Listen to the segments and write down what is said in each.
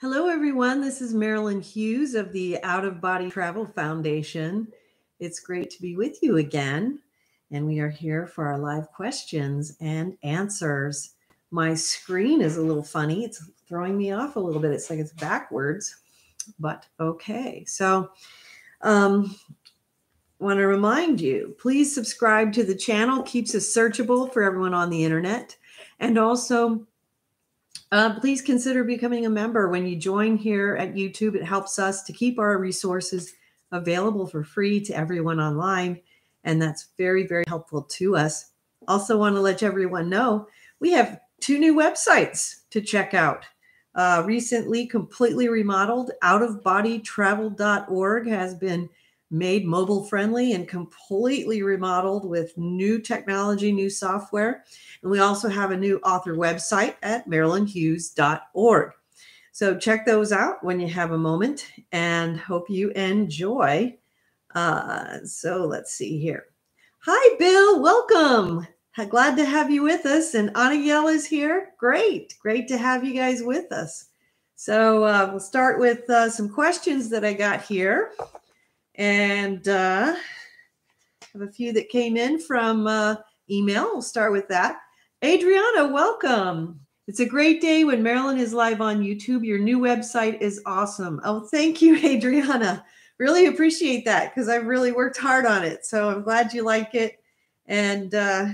Hello, everyone. This is Marilynn Hughes of the Out of Body Travel Foundation. It's great to be with you again. And we are here for our live questions and answers. My screen is a little funny. It's throwing me off a little bit. It's like it's backwards, but okay. So, um, want to remind you please subscribe to the channel, keeps us searchable for everyone on the internet. And also, uh, please consider becoming a member when you join here at YouTube. It helps us to keep our resources available for free to everyone online. And that's very, very helpful to us. Also, want to let everyone know we have two new websites to check out. Uh, recently, completely remodeled, outofbodytravel.org has been made mobile friendly and completely remodeled with new technology, new software. And we also have a new author website at marilynhughes.org. So check those out when you have a moment and hope you enjoy. Uh, so let's see here. Hi, Bill. Welcome. Glad to have you with us. And Anna is here. Great. Great to have you guys with us. So uh, we'll start with uh, some questions that I got here and uh, have a few that came in from uh, email. We'll start with that. Adriana, welcome. It's a great day when Marilynn is live on YouTube. Your new website is awesome. Oh, thank you, Adriana. Really appreciate that because I've really worked hard on it. So I'm glad you like it. And uh,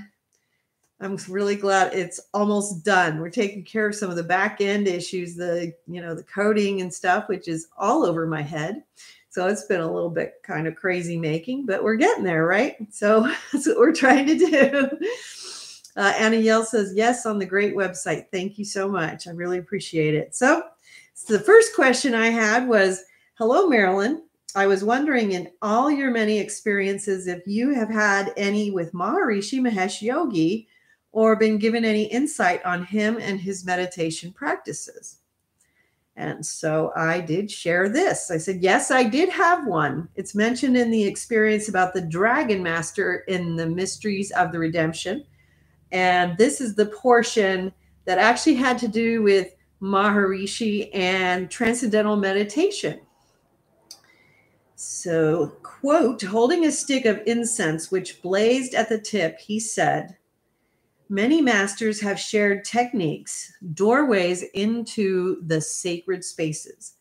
I'm really glad it's almost done. We're taking care of some of the back end issues, the you know the coding and stuff, which is all over my head. So it's been a little bit kind of crazy making, but we're getting there, right? So that's what we're trying to do. Uh, Anna Yell says, yes, on the great website. Thank you so much. I really appreciate it. So, so the first question I had was, hello, Marilynn. I was wondering in all your many experiences, if you have had any with Maharishi Mahesh Yogi or been given any insight on him and his meditation practices. And so I did share this. I said, Yes, I did have one. It's mentioned in the experience about the Dragon Master in the Mysteries of the Redemption. And this is the portion that actually had to do with Maharishi and transcendental meditation. So, quote, holding a stick of incense which blazed at the tip, he said, Many masters have shared techniques, doorways into the sacred spaces.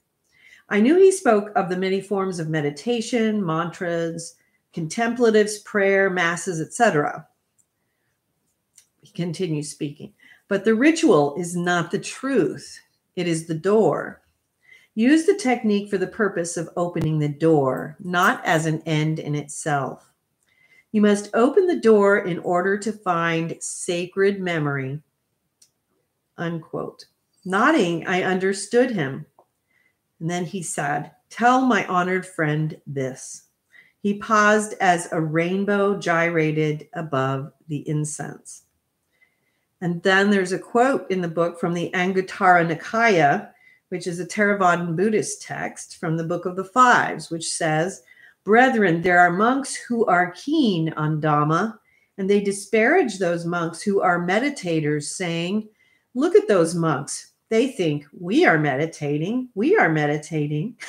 I knew he spoke of the many forms of meditation, mantras, contemplatives, prayer, masses, etc. He continues speaking. But the ritual is not the truth, it is the door. Use the technique for the purpose of opening the door, not as an end in itself. You must open the door in order to find sacred memory. Unquote. Nodding, I understood him. And then he said, Tell my honored friend this. He paused as a rainbow gyrated above the incense. And then there's a quote in the book from the Anguttara Nikaya, which is a Theravadan Buddhist text from the Book of the Fives, which says, Brethren, there are monks who are keen on Dhamma, and they disparage those monks who are meditators, saying, Look at those monks. They think we are meditating. We are meditating.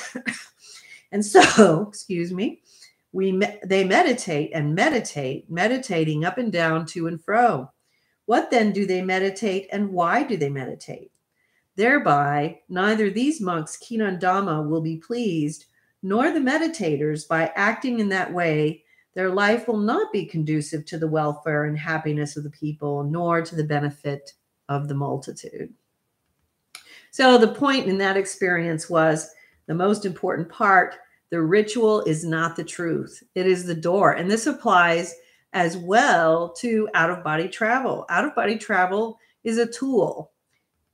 and so, excuse me, we they meditate and meditate, meditating up and down, to and fro. What then do they meditate and why do they meditate? Thereby, neither these monks keen on Dhamma will be pleased, nor the meditators by acting in that way their life will not be conducive to the welfare and happiness of the people nor to the benefit of the multitude. So the point in that experience was the most important part the ritual is not the truth. It is the door and this applies as well to out of body travel. Out of body travel is a tool.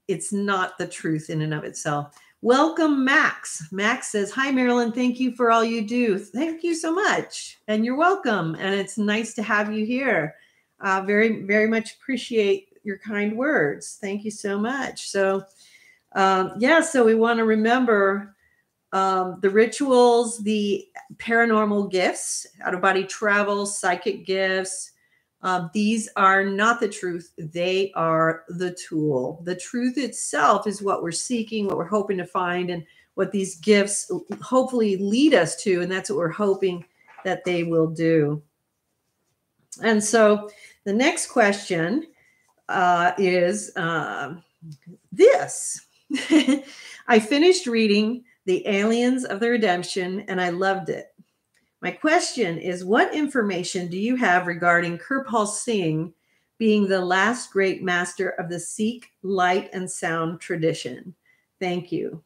It's not the truth in and of itself Welcome, Max. Max says, Hi, Marilynn. Thank you for all you do. Thank you so much. And you're welcome. And it's nice to have you here. Uh, very, very much appreciate your kind words. Thank you so much. So, um, yeah, so we want to remember um, the rituals, the paranormal gifts, out of body travel, psychic gifts, Uh, these are not the truth, they are the tool. The truth itself is what we're seeking, what we're hoping to find, and what these gifts hopefully lead us to. And that's what we're hoping that they will do. And so the next question uh, is uh, this I finished reading The Aliens of the Redemption and I loved it. My question is What information do you have regarding Kirpal Singh being the last great master of the Sikh light and sound tradition? Thank you.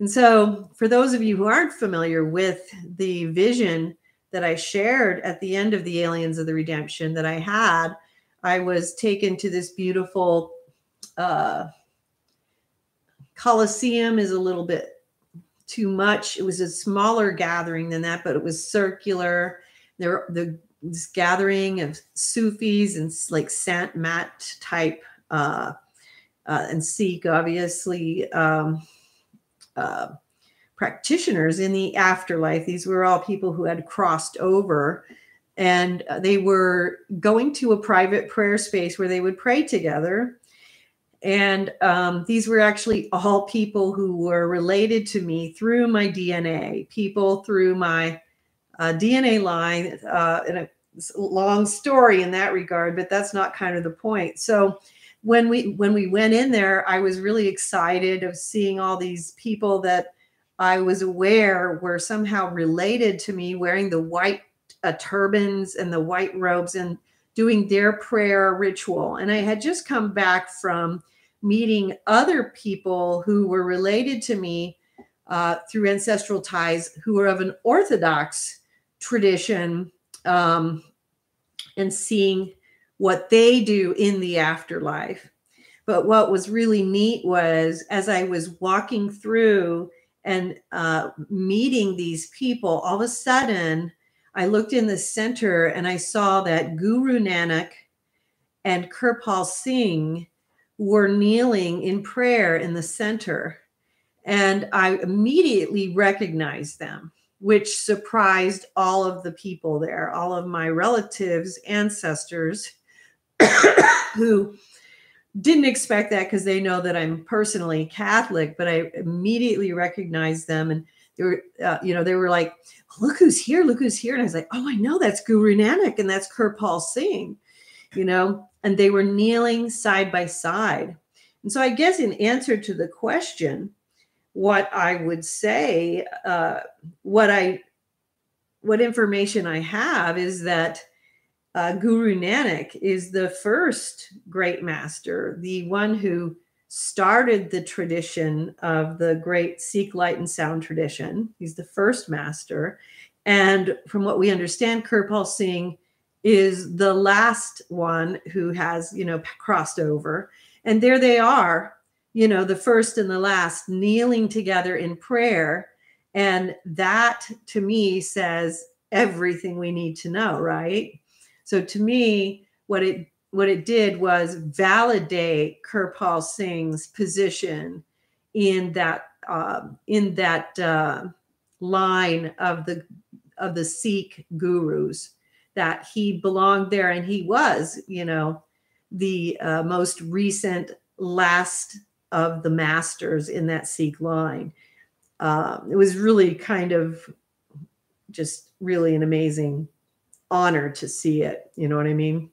And so, for those of you who aren't familiar with the vision that I shared at the end of the Aliens of the Redemption that I had, I was taken to this beautiful uh, Coliseum is a little bit too much. It was a smaller gathering than that, but it was circular. There, the this gathering of Sufis and like Sant Mat type uh, uh, and Sikh, obviously, um, uh, practitioners in the afterlife. These were all people who had crossed over and they were going to a private prayer space where they would pray together. And um, these were actually all people who were related to me through my DNA, people through my uh, DNA line. Uh, and a long story in that regard, but that's not kind of the point. So when we when we went in there, I was really excited of seeing all these people that I was aware were somehow related to me wearing the white uh, turbans and the white robes and doing their prayer ritual. And I had just come back from meeting other people who were related to me uh, through ancestral ties who were of an Orthodox tradition um, and seeing what they do in the afterlife. But what was really neat was as I was walking through and uh, meeting these people, all of a sudden, I looked in the center and I saw that Guru Nanak and Kirpal Singh were kneeling in prayer in the center. And I immediately recognized them, which surprised all of the people there, all of my relatives, ancestors who didn't expect that because they know that I'm personally Catholic, but I immediately recognized them and they were, uh, you know, they were like, look who's here, look who's here. And I was like, oh, I know that's Guru Nanak and that's Kirpal Singh, you know, and they were kneeling side by side. And so I guess in answer to the question, what I would say, uh, what I, what information I have is that uh, Guru Nanak is the first great master, the one who started the tradition of the great Sikh light and sound tradition. He's the first master. And from what we understand, Kirpal Singh is the last one who has, you know, crossed over. And there they are, you know, the first and the last kneeling together in prayer. And that to me says everything we need to know, right? So to me, what it what it did was validate Kirpal Singh's position in that uh, in that uh, line of the of the Sikh gurus that he belonged there and he was, you know, the uh, most recent last of the masters in that Sikh line. Um, it was really kind of just really an amazing honor to see it. You know what I mean?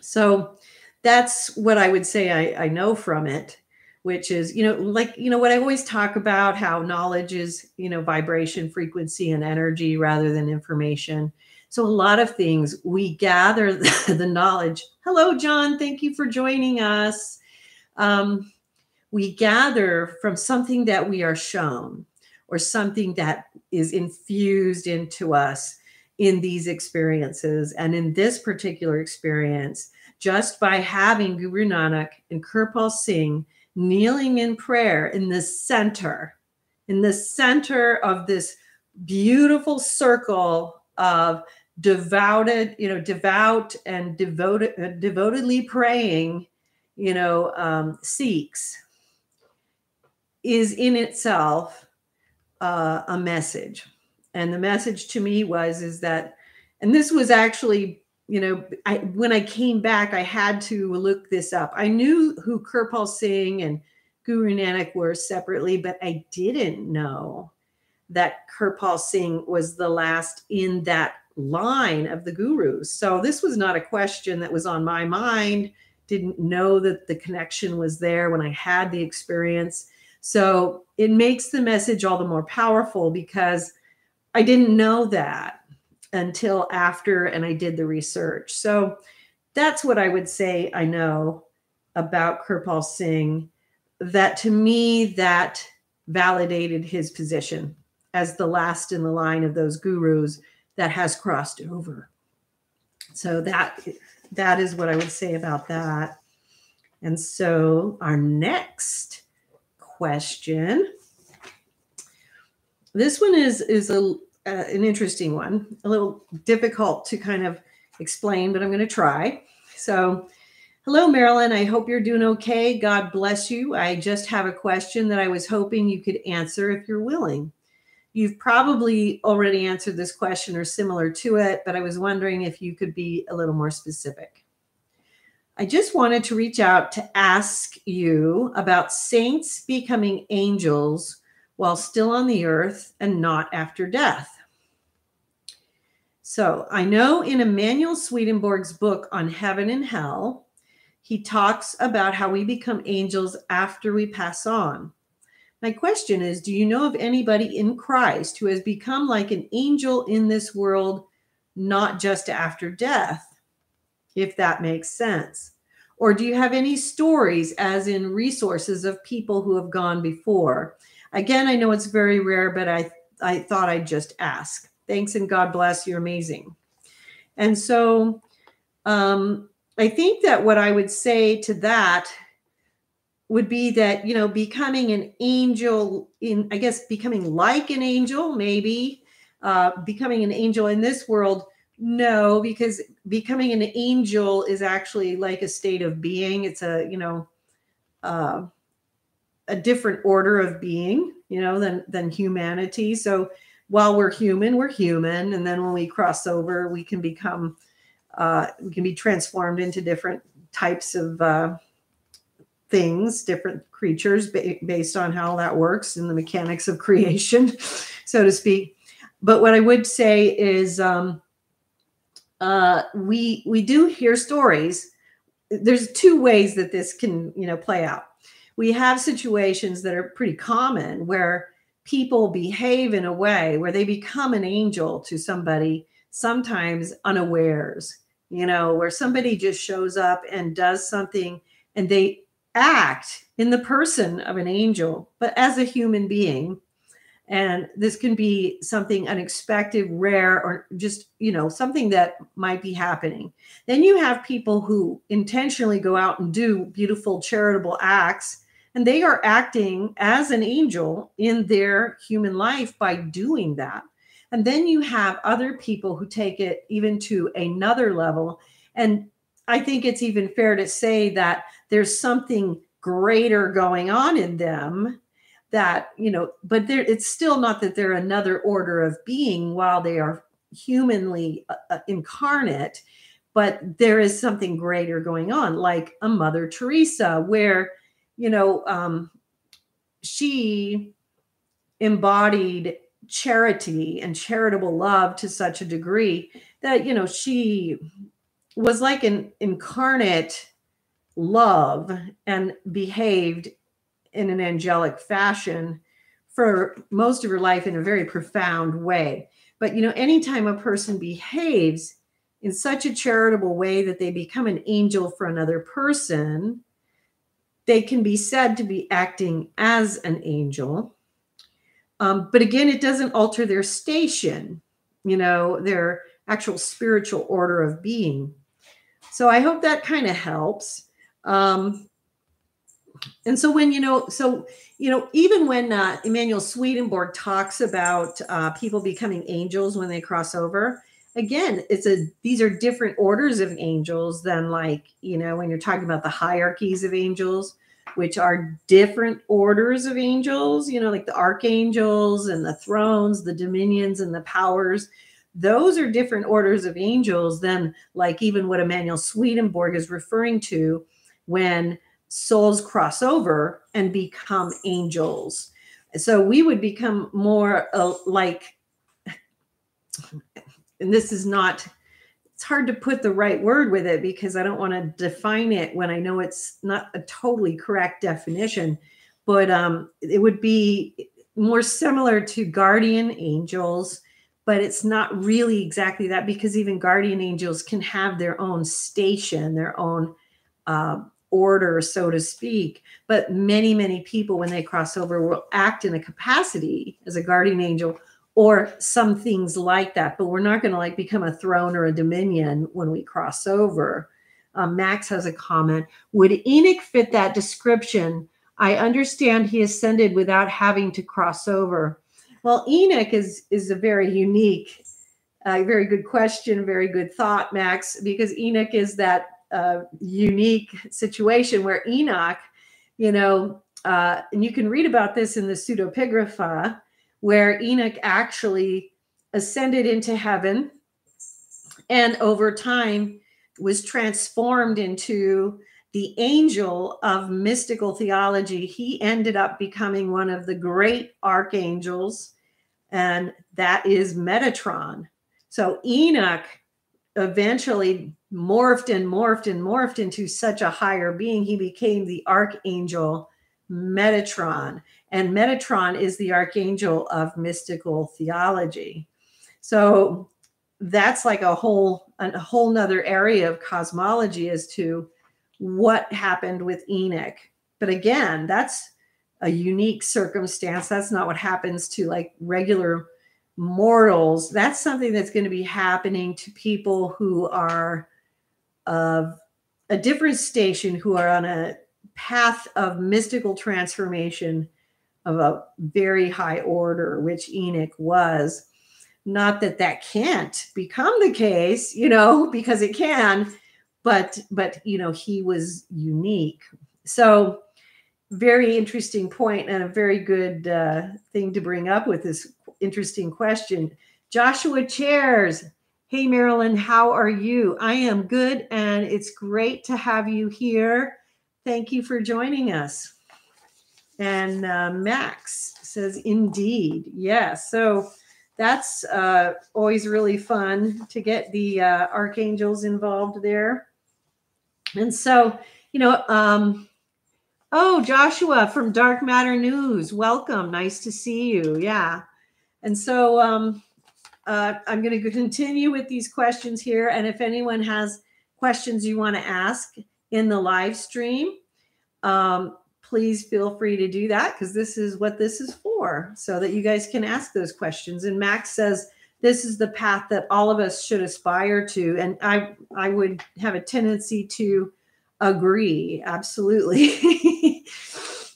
So that's what I would say I, I know from it, which is, you know, like, you know, what I always talk about how knowledge is, you know, vibration, frequency, and energy rather than information. So a lot of things we gather the, knowledge. Hello, John. Thank you for joining us. Um, we gather from something that we are shown or something that is infused into us in these experiences. And in this particular experience, just by having Guru Nanak and Kirpal Singh kneeling in prayer in the center, in the center of this beautiful circle of devoted, you know, devout and devoted, uh, devotedly praying, you know, um, Sikhs, is in itself uh, a message and the message to me was is that and this was actually you know, I when I came back, I had to look this up. I knew who Kirpal Singh and Guru Nanak were separately, but I didn't know that Kirpal Singh was the last in that line of the gurus. So this was not a question that was on my mind. Didn't know that the connection was there when I had the experience. So it makes the message all the more powerful because I didn't know that until after and I did the research. So that's what I would say I know about Kirpal Singh. That to me, that validated his position as the last in the line of those gurus that has crossed over. So that that is what I would say about that. And so our next question. This one is is a uh, an interesting one, a little difficult to kind of explain, but I'm going to try. So, hello, Marilynn. I hope you're doing okay. God bless you. I just have a question that I was hoping you could answer if you're willing. You've probably already answered this question or similar to it, but I was wondering if you could be a little more specific. I just wanted to reach out to ask you about saints becoming angels while still on the earth and not after death. So I know in Emanuel Swedenborg's book on heaven and hell, he talks about how we become angels after we pass on. My question is Do you know of anybody in Christ who has become like an angel in this world, not just after death, if that makes sense? Or do you have any stories, as in resources of people who have gone before? Again, I know it's very rare, but I, I thought I'd just ask. Thanks and God bless. You're amazing. And so um, I think that what I would say to that would be that you know becoming an angel in i guess becoming like an angel maybe uh, becoming an angel in this world no because becoming an angel is actually like a state of being. It's a you know uh, a different order of being you know than than humanity. So while we're human we're human. And then when we cross over we can become uh, we can be transformed into different types of uh, things, different creatures ba- based on how that works in the mechanics of creation, so to speak. But what I would say is um, uh, we we do hear stories. There's two ways that this can you know play out. We have situations that are pretty common where people behave in a way where they become an angel to somebody, sometimes unawares. You know, where somebody just shows up and does something and they act in the person of an angel, but as a human being. And this can be something unexpected, rare, or just, you know, something that might be happening. Then you have people who intentionally go out and do beautiful charitable acts, and they are acting as an angel in their human life by doing that. And then you have other people who take it even to another level. And I think it's even fair to say that there's something greater going on in them that you know but there it's still not that they're another order of being while they are humanly uh, uh, incarnate but there is something greater going on like a mother teresa where you know um, she embodied charity and charitable love to such a degree that you know she was like an incarnate love and behaved in an angelic fashion for most of her life in a very profound way. But you know, anytime a person behaves in such a charitable way that they become an angel for another person, they can be said to be acting as an angel. Um, but again, it doesn't alter their station, you know, their actual spiritual order of being. So I hope that kind of helps. Um, and so when you know, so you know, even when uh, Emanuel Swedenborg talks about uh, people becoming angels when they cross over, again, it's a these are different orders of angels than like you know when you're talking about the hierarchies of angels, which are different orders of angels. You know, like the archangels and the thrones, the dominions and the powers. Those are different orders of angels than like even what Emanuel Swedenborg is referring to when souls cross over and become angels. So we would become more uh, like, and this is not, it's hard to put the right word with it because I don't want to define it when I know it's not a totally correct definition, but um, it would be more similar to guardian angels but it's not really exactly that because even guardian angels can have their own station, their own uh, order, so to speak. But many, many people, when they cross over, will act in a capacity as a guardian angel or some things like that. But we're not going to like become a throne or a dominion when we cross over. Um, Max has a comment. Would Enoch fit that description? I understand he ascended without having to cross over. Well, Enoch is is a very unique, uh, very good question, very good thought, Max, because Enoch is that uh, unique situation where Enoch, you know, uh, and you can read about this in the pseudepigrapha, where Enoch actually ascended into heaven and over time was transformed into the angel of mystical theology. He ended up becoming one of the great archangels, and that is Metatron. So Enoch eventually morphed and morphed and morphed into such a higher being. He became the archangel Metatron. And Metatron is the archangel of mystical theology. So that's like a whole a whole nother area of cosmology as to what happened with Enoch. But again, that's a unique circumstance. That's not what happens to like regular mortals. That's something that's going to be happening to people who are of a different station, who are on a path of mystical transformation of a very high order, which Enoch was. Not that that can't become the case, you know, because it can, but but you know he was unique. So very interesting point and a very good uh, thing to bring up with this interesting question. Joshua chairs hey marilynn how are you? I am good and it's great to have you here. Thank you for joining us. And uh, max says indeed. Yes yeah, so that's uh, always really fun to get the uh, archangels involved there and so, you know, um, oh, Joshua from Dark Matter News, welcome. Nice to see you. Yeah. And so um, uh, I'm going to continue with these questions here. And if anyone has questions you want to ask in the live stream, um, please feel free to do that because this is what this is for so that you guys can ask those questions. And Max says, this is the path that all of us should aspire to. And i i would have a tendency to agree absolutely.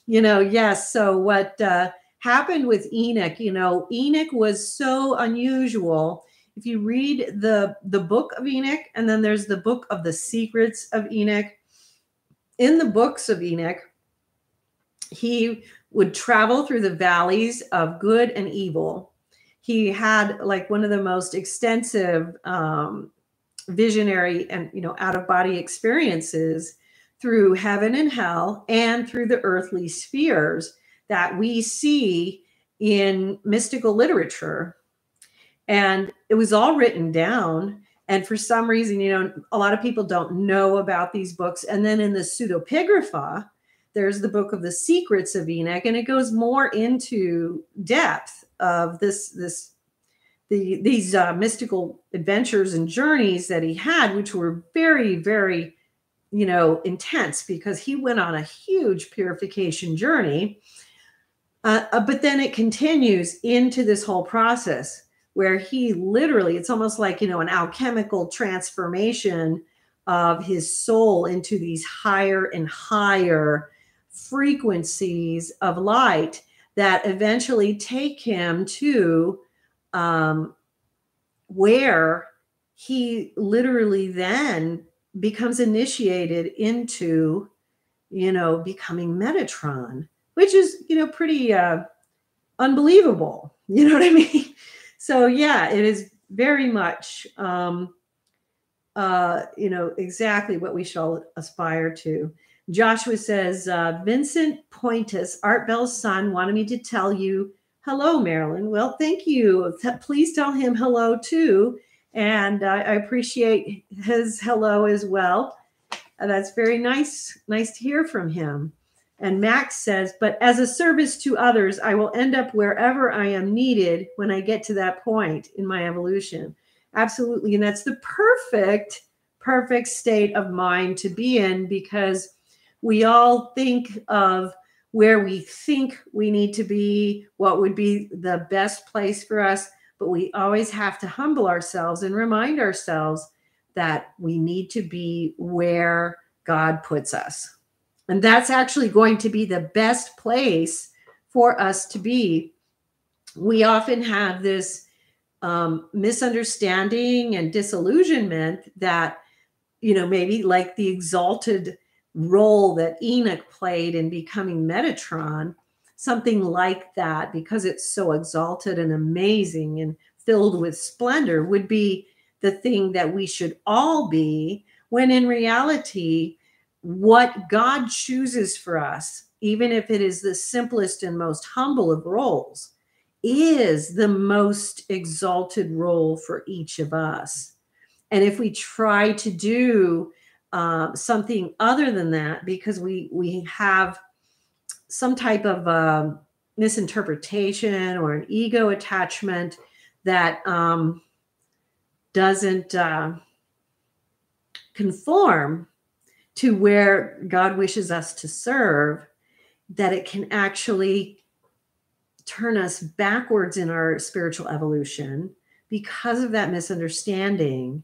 You know yes so what uh, happened with enoch you know enoch was so unusual. If you read the the book of enoch and then there's the book of the secrets of enoch. In the books of enoch he would travel through the valleys of good and evil he had like one of the most extensive um, visionary and you know out of body experiences through heaven and hell and through the earthly spheres that we see in mystical literature. And it was all written down. And for some reason you know a lot of people don't know about these books. And then in the pseudepigrapha there's the book of the secrets of enoch and it goes more into depth of this this the these uh, mystical adventures and journeys that he had, which were very very you know intense because he went on a huge purification journey. Uh, uh, but then it continues into this whole process where he literally it's almost like you know an alchemical transformation of his soul into these higher and higher frequencies of light that eventually take him to um, where he literally then becomes initiated into you know becoming metatron which is you know pretty uh unbelievable you know what i mean so yeah it is very much, um, uh, you know, exactly what we shall aspire to. Joshua says, uh, Vincent Pointus, Art Bell's son, wanted me to tell you hello, Marilynn. Well, thank you. Please tell him hello too. And uh, I appreciate his hello as well. Uh, that's very nice, nice to hear from him. And Max says, but as a service to others, I will end up wherever I am needed when I get to that point in my evolution. Absolutely. And that's the perfect, perfect state of mind to be in because we all think of where we think we need to be, what would be the best place for us. But we always have to humble ourselves and remind ourselves that we need to be where God puts us. And that's actually going to be the best place for us to be. We often have this um, misunderstanding and disillusionment that, you know, maybe like the exalted role that Enoch played in becoming Metatron, something like that, because it's so exalted and amazing and filled with splendor, would be the thing that we should all be, when in reality, what God chooses for us, even if it is the simplest and most humble of roles, is the most exalted role for each of us. And if we try to do uh, something other than that because we we have some type of uh, misinterpretation or an ego attachment that um, doesn't uh, conform to where God wishes us to serve, that it can actually turn us backwards in our spiritual evolution because of that misunderstanding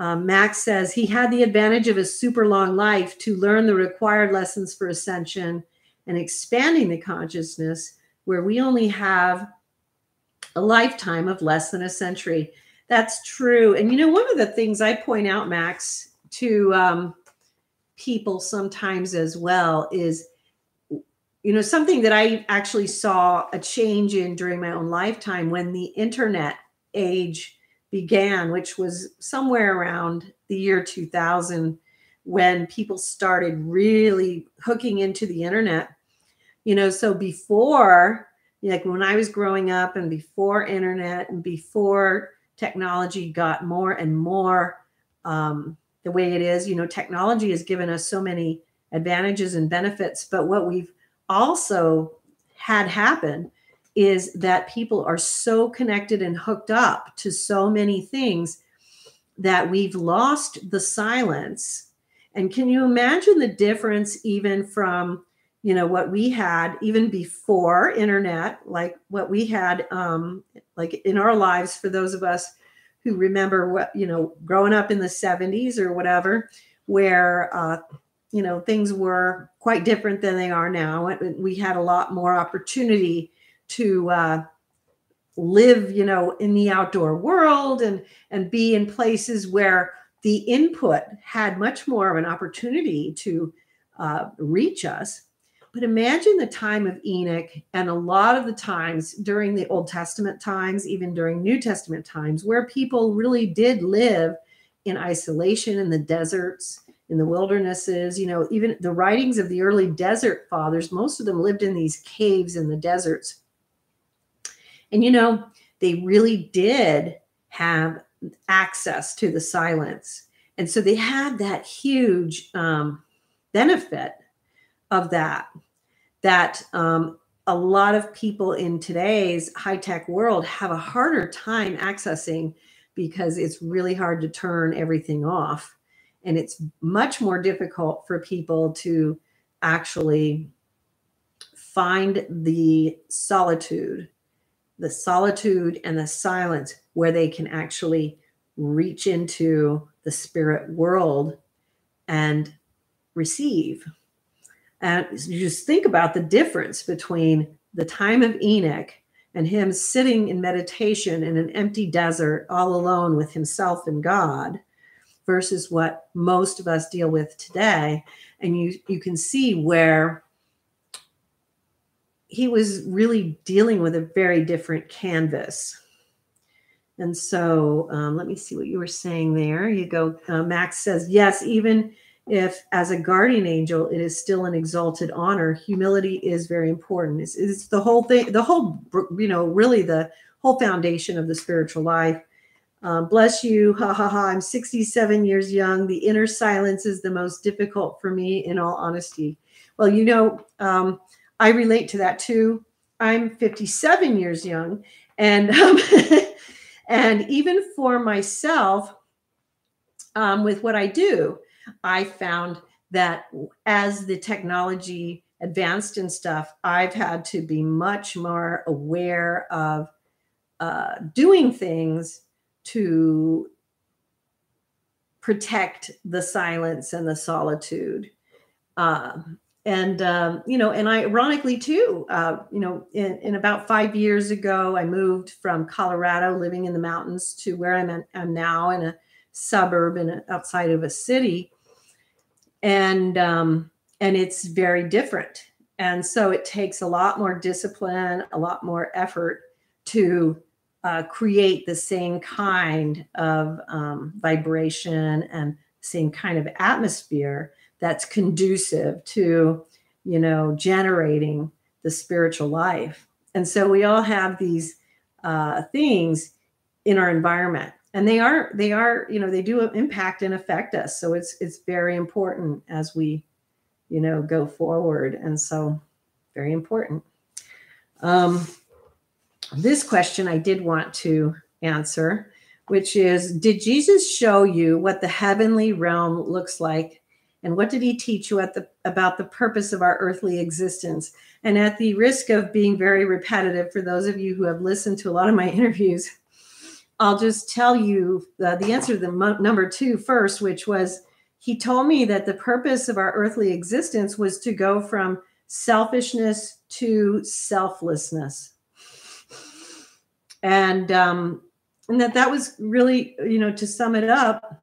um, Max says he had the advantage of a super long life to learn the required lessons for ascension and expanding the consciousness, where we only have a lifetime of less than a century. That's true. And you know, one of the things I point out, Max, to um, people sometimes as well is you know something that i actually saw a change in during my own lifetime when the internet age began, which was somewhere around the year 2000 when people started really hooking into the internet. You know, so before, like when I was growing up and before internet and before technology got more and more um, the way it is, you know, technology has given us so many advantages and benefits. But what we've also had happen is that people are so connected and hooked up to so many things that we've lost the silence. And can you imagine the difference even from you know what we had even before internet like what we had um like in our lives for those of us who remember what you know growing up in the 70s or whatever where uh you know things were quite different than they are now we had a lot more opportunity to uh, live, you know, in the outdoor world and and be in places where the input had much more of an opportunity to uh, reach us. But imagine the time of Enoch and a lot of the times during the Old Testament times, even during New Testament times, where people really did live in isolation in the deserts, in the wildernesses. You know, even the writings of the early desert fathers, most of them lived in these caves in the deserts and you know, they really did have access to the silence. And so they had that huge um, benefit of that, that um, a lot of people in today's high tech world have a harder time accessing because it's really hard to turn everything off. And it's much more difficult for people to actually find the solitude the solitude and the silence where they can actually reach into the spirit world and receive. And you just think about the difference between the time of Enoch and him sitting in meditation in an empty desert all alone with himself and God versus what most of us deal with today. And you you can see where he was really dealing with a very different canvas. And so um, let me see what you were saying there. You go, uh, Max says, yes, even if as a guardian angel, it is still an exalted honor, humility is very important. It's, it's the whole thing, the whole, you know, really the whole foundation of the spiritual life. Um, bless you. Ha ha ha. I'm 67 years young. The inner silence is the most difficult for me, in all honesty. Well, you know, um, I relate to that too. I'm 57 years young. And um, And even for myself, um, with what I do, I found that as the technology advanced and stuff, I've had to be much more aware of uh, doing things to protect the silence and the solitude. Um, and um, you know and ironically too uh, you know in, in, about five years ago i moved from colorado living in the mountains to where i'm, in, I'm now in a suburb and outside of a city. And um, and it's very different. And so it takes a lot more discipline a lot more effort to uh, create the same kind of um, vibration and same kind of atmosphere that's conducive to you know generating the spiritual life. And so we all have these uh, things in our environment and they are they are you know they do impact and affect us. So it's it's very important as we you know go forward and so very important. Um, this question i did want to answer which is did jesus show you what the heavenly realm looks like and what did he teach you at the about the purpose of our earthly existence? And at the risk of being very repetitive for those of you who have listened to a lot of my interviews i'll just tell you uh, the answer to the number two first which was he told me that the purpose of our earthly existence was to go from selfishness to selflessness. And um and that that was really you know to sum it up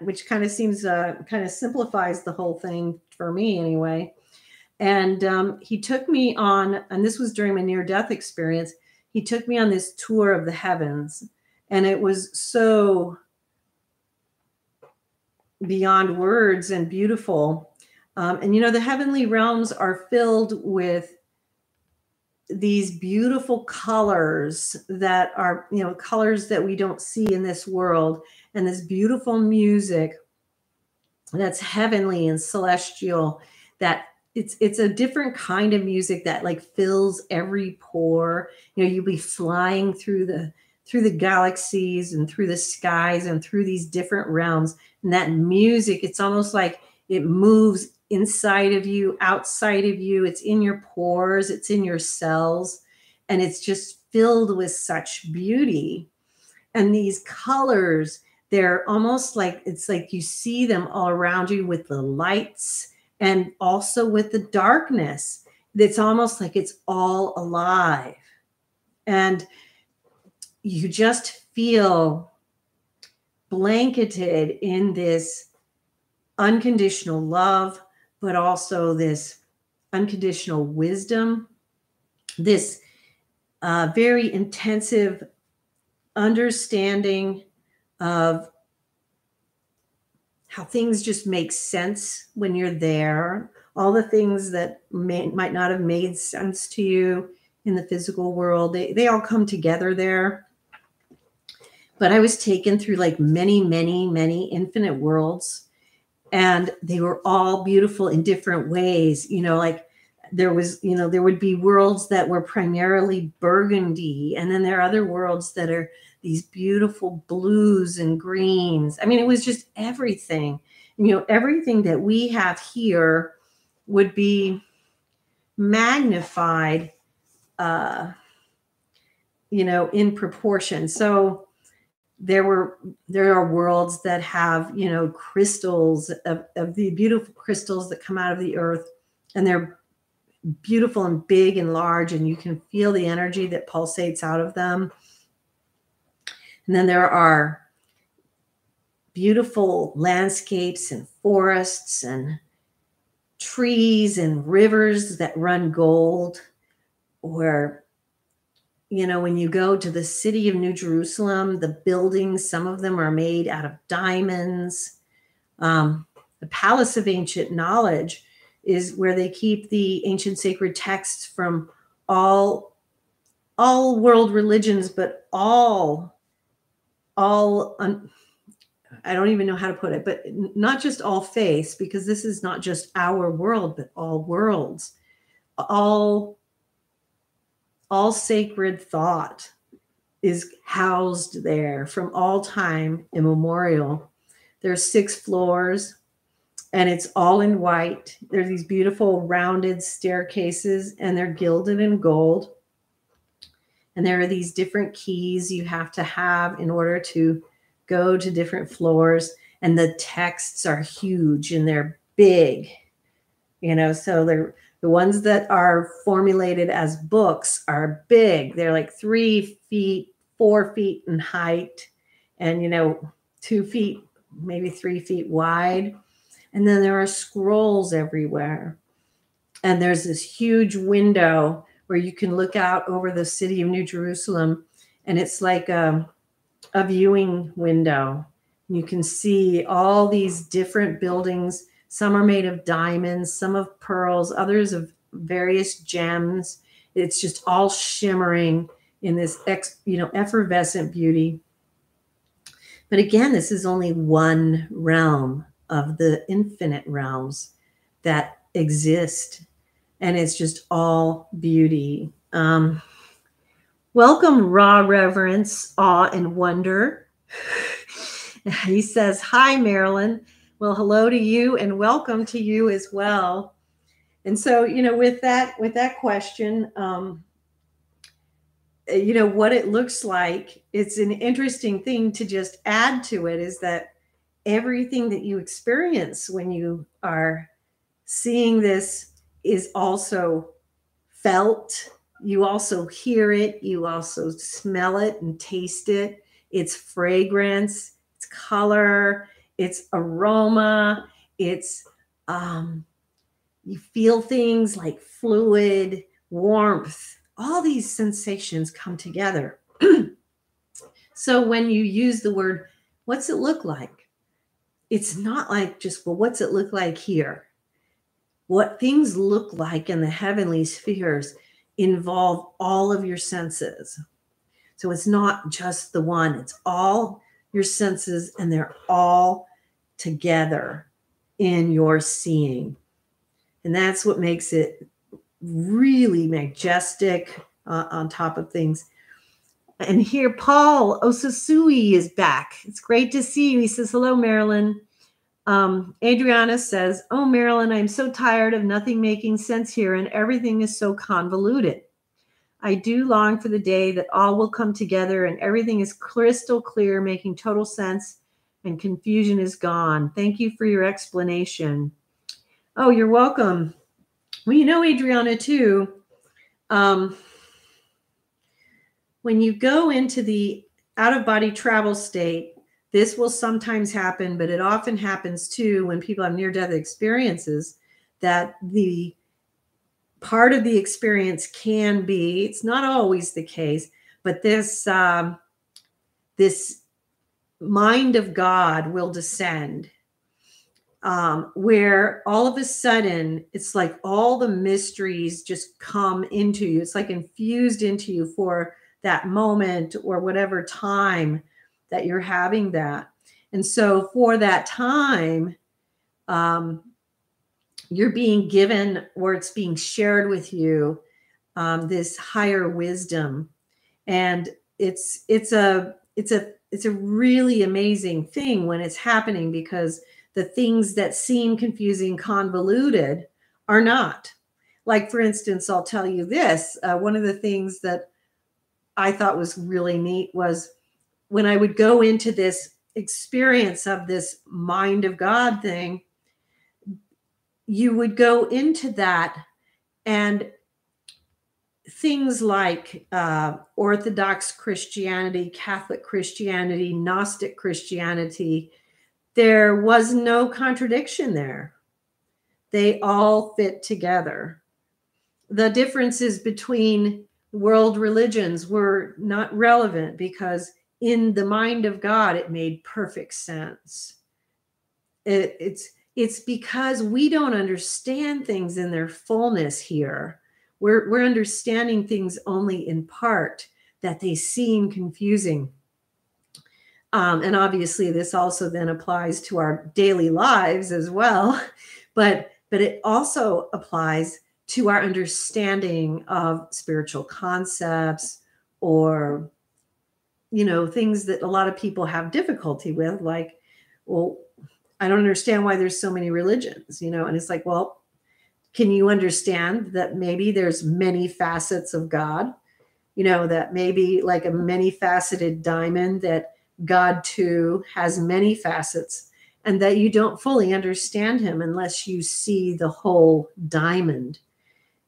which kind of seems uh, kind of simplifies the whole thing for me anyway. And um, he took me on, and this was during my near death experience. He took me on this tour of the heavens, and it was so beyond words and beautiful. Um, and you know, the heavenly realms are filled with these beautiful colors that are, you know, colors that we don't see in this world and this beautiful music that's heavenly and celestial that it's it's a different kind of music that like fills every pore. You know you'll be flying through the through the galaxies and through the skies and through these different realms. And that music it's almost like it moves inside of you outside of you it's in your pores it's in your cells and it's just filled with such beauty and these colors they're almost like it's like you see them all around you with the lights and also with the darkness. It's almost like it's all alive. And you just feel blanketed in this unconditional love, but also this unconditional wisdom, this uh, very intensive understanding of how things just make sense when you're there, all the things that may, might not have made sense to you in the physical world, they, they all come together there. But I was taken through like many, many, many infinite worlds, and they were all beautiful in different ways. You know, like there was, you know, there would be worlds that were primarily burgundy, and then there are other worlds that are these beautiful blues and greens. I mean, it was just everything. You know, everything that we have here would be magnified, uh, you know, in proportion. So there were there are worlds that have you know crystals of, of the beautiful crystals that come out of the earth, and they're beautiful and big and large, and you can feel the energy that pulsates out of them. And then there are beautiful landscapes and forests and trees and rivers that run gold, where you know, when you go to the city of New Jerusalem, the buildings, some of them are made out of diamonds. Um, the Palace of Ancient Knowledge is where they keep the ancient sacred texts from all all world religions, but all all un, I don't even know how to put it, but not just all faiths, because this is not just our world, but all worlds, all all sacred thought is housed there from all time immemorial. There's six floors and it's all in white. There's these beautiful rounded staircases and they're gilded in gold. And there are these different keys you have to have in order to go to different floors. And the texts are huge and they're big, you know, so they're the ones that are formulated as books are big. They're like three feet, four feet in height, and you know, two feet, maybe three feet wide. And then there are scrolls everywhere. And there's this huge window where you can look out over the city of New Jerusalem. And it's like a, a viewing window. You can see all these different buildings some are made of diamonds, some of pearls, others of various gems. It's just all shimmering in this ex, you know, effervescent beauty. But again, this is only one realm of the infinite realms that exist. And it's just all beauty. Um, welcome, raw reverence, awe, and wonder. he says, Hi, Marilynn. Well, hello to you and welcome to you as well. And so, you know, with that with that question, um, you know what it looks like. It's an interesting thing to just add to it is that everything that you experience when you are seeing this is also felt. You also hear it. You also smell it and taste it. It's fragrance. It's color it's aroma, it's um, you feel things like fluid, warmth, all these sensations come together. so when you use the word, what's it look like? It's not like just, well, what's it look like here? What things look like in the heavenly spheres involve all of your senses. So it's not just the one, it's all your senses and they're all together in your seeing. And that's what makes it really majestic uh, on top of things. And here, Paul Osasui is back. It's great to see you. He says, Hello, Marilynn. Um, Adriana says, Oh, Marilynn, I'm so tired of nothing making sense here and everything is so convoluted. I do long for the day that all will come together and everything is crystal clear, making total sense, and confusion is gone. Thank you for your explanation. Oh, you're welcome. Well, you know, Adriana, too, um, when you go into the out of body travel state, this will sometimes happen, but it often happens too when people have near death experiences that the part of the experience can be it's not always the case but this um, this mind of god will descend um, where all of a sudden it's like all the mysteries just come into you. It's like infused into you for that moment or whatever time that you're having that. And so for that time um, you're being given or it's being shared with you um, this higher wisdom. And it's it's a it's a it's a really amazing thing when it's happening because the things that seem confusing convoluted are not. Like for instance i'll tell you this uh, one of the things that i thought was really neat was when i would go into this experience of this mind of god thing you would go into that and things like uh, Orthodox Christianity, Catholic Christianity, Gnostic Christianity, there was no contradiction there. They all fit together. The differences between world religions were not relevant because in the mind of God, it made perfect sense. It, it's it's because we don't understand things in their fullness here. We're, we're understanding things only in part that they seem confusing. Um, and obviously, this also then applies to our daily lives as well. But but it also applies to our understanding of spiritual concepts or you know things that a lot of people have difficulty with like well i don't understand why there's so many religions you know and it's like well can you understand that maybe there's many facets of god? You know that maybe like a many faceted diamond that god too has many facets and that you don't fully understand him unless you see the whole diamond.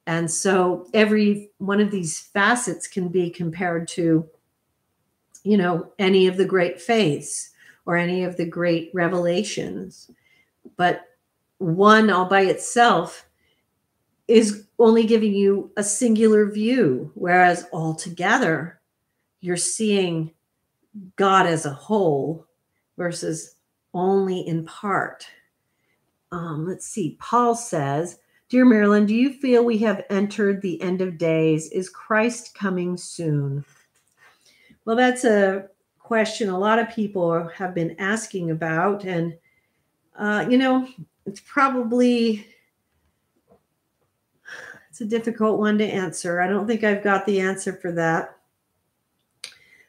And so every one of these facets can be compared to, you know, any of the great faiths or any of the great revelations. But one all by itself is only giving you a singular view, whereas all together you're seeing God as a whole versus only in part. Um, let's see, Paul says, Dear Marilynn, do you feel we have entered the end of days? Is Christ coming soon? Well, that's a question a lot of people have been asking about. And, uh, you know, it's probably it's a difficult one to answer. I don't think I've got the answer for that.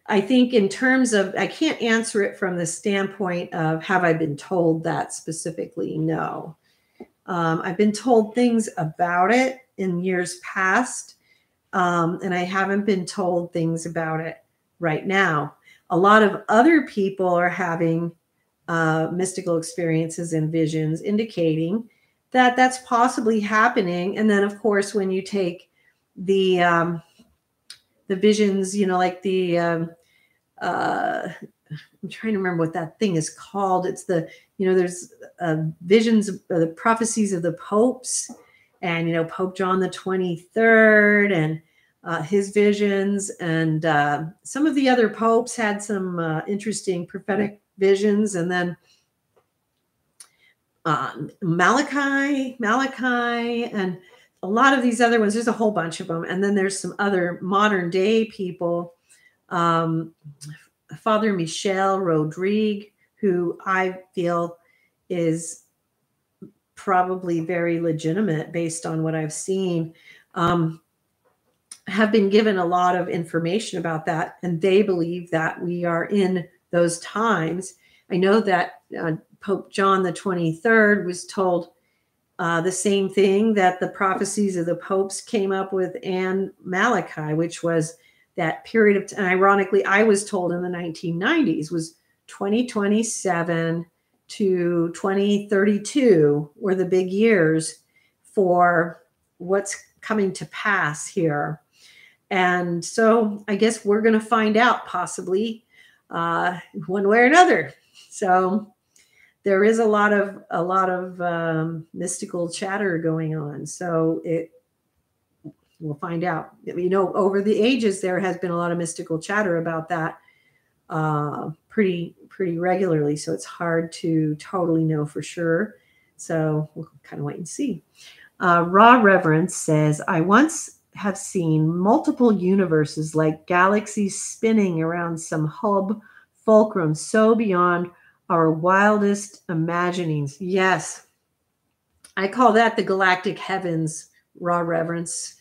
I think in terms of I can't answer it from the standpoint of have I been told that specifically? No. Um, I've been told things about it in years past, um, and I haven't been told things about it right now. A lot of other people are having uh, mystical experiences and visions indicating that that's possibly happening. And then, of course, when you take the um, the visions, you know, like the um, uh, I'm trying to remember what that thing is called. It's the, you know, there's uh, visions, the prophecies of the popes, and you know, Pope John the 23rd, and uh, his visions, and uh, some of the other popes had some uh, interesting prophetic visions, and then uh, Malachy, Malachy, and a lot of these other ones. There's a whole bunch of them, and then there's some other modern day people. Um, Father Michel Rodrigue, who I feel is probably very legitimate based on what I've seen, um, have been given a lot of information about that. And they believe that we are in those times. I know that uh, Pope John the 23rd was told uh, the same thing that the prophecies of the popes came up with and Malachy, which was that period of time. Ironically, I was told in the 1990s was 2027 to 2032 were the big years for what's coming to pass here. And so I guess we're going to find out possibly uh, one way or another. So there is a lot of a lot of um, mystical chatter going on. So it we'll find out. You know, over the ages, there has been a lot of mystical chatter about that uh, pretty pretty regularly. So it's hard to totally know for sure. So we'll kind of wait and see. Uh, Raw Reverence says, I once have seen multiple universes like galaxies spinning around some hub fulcrum so beyond our wildest imaginings. Yes, I call that the galactic heavens, Raw Reverence.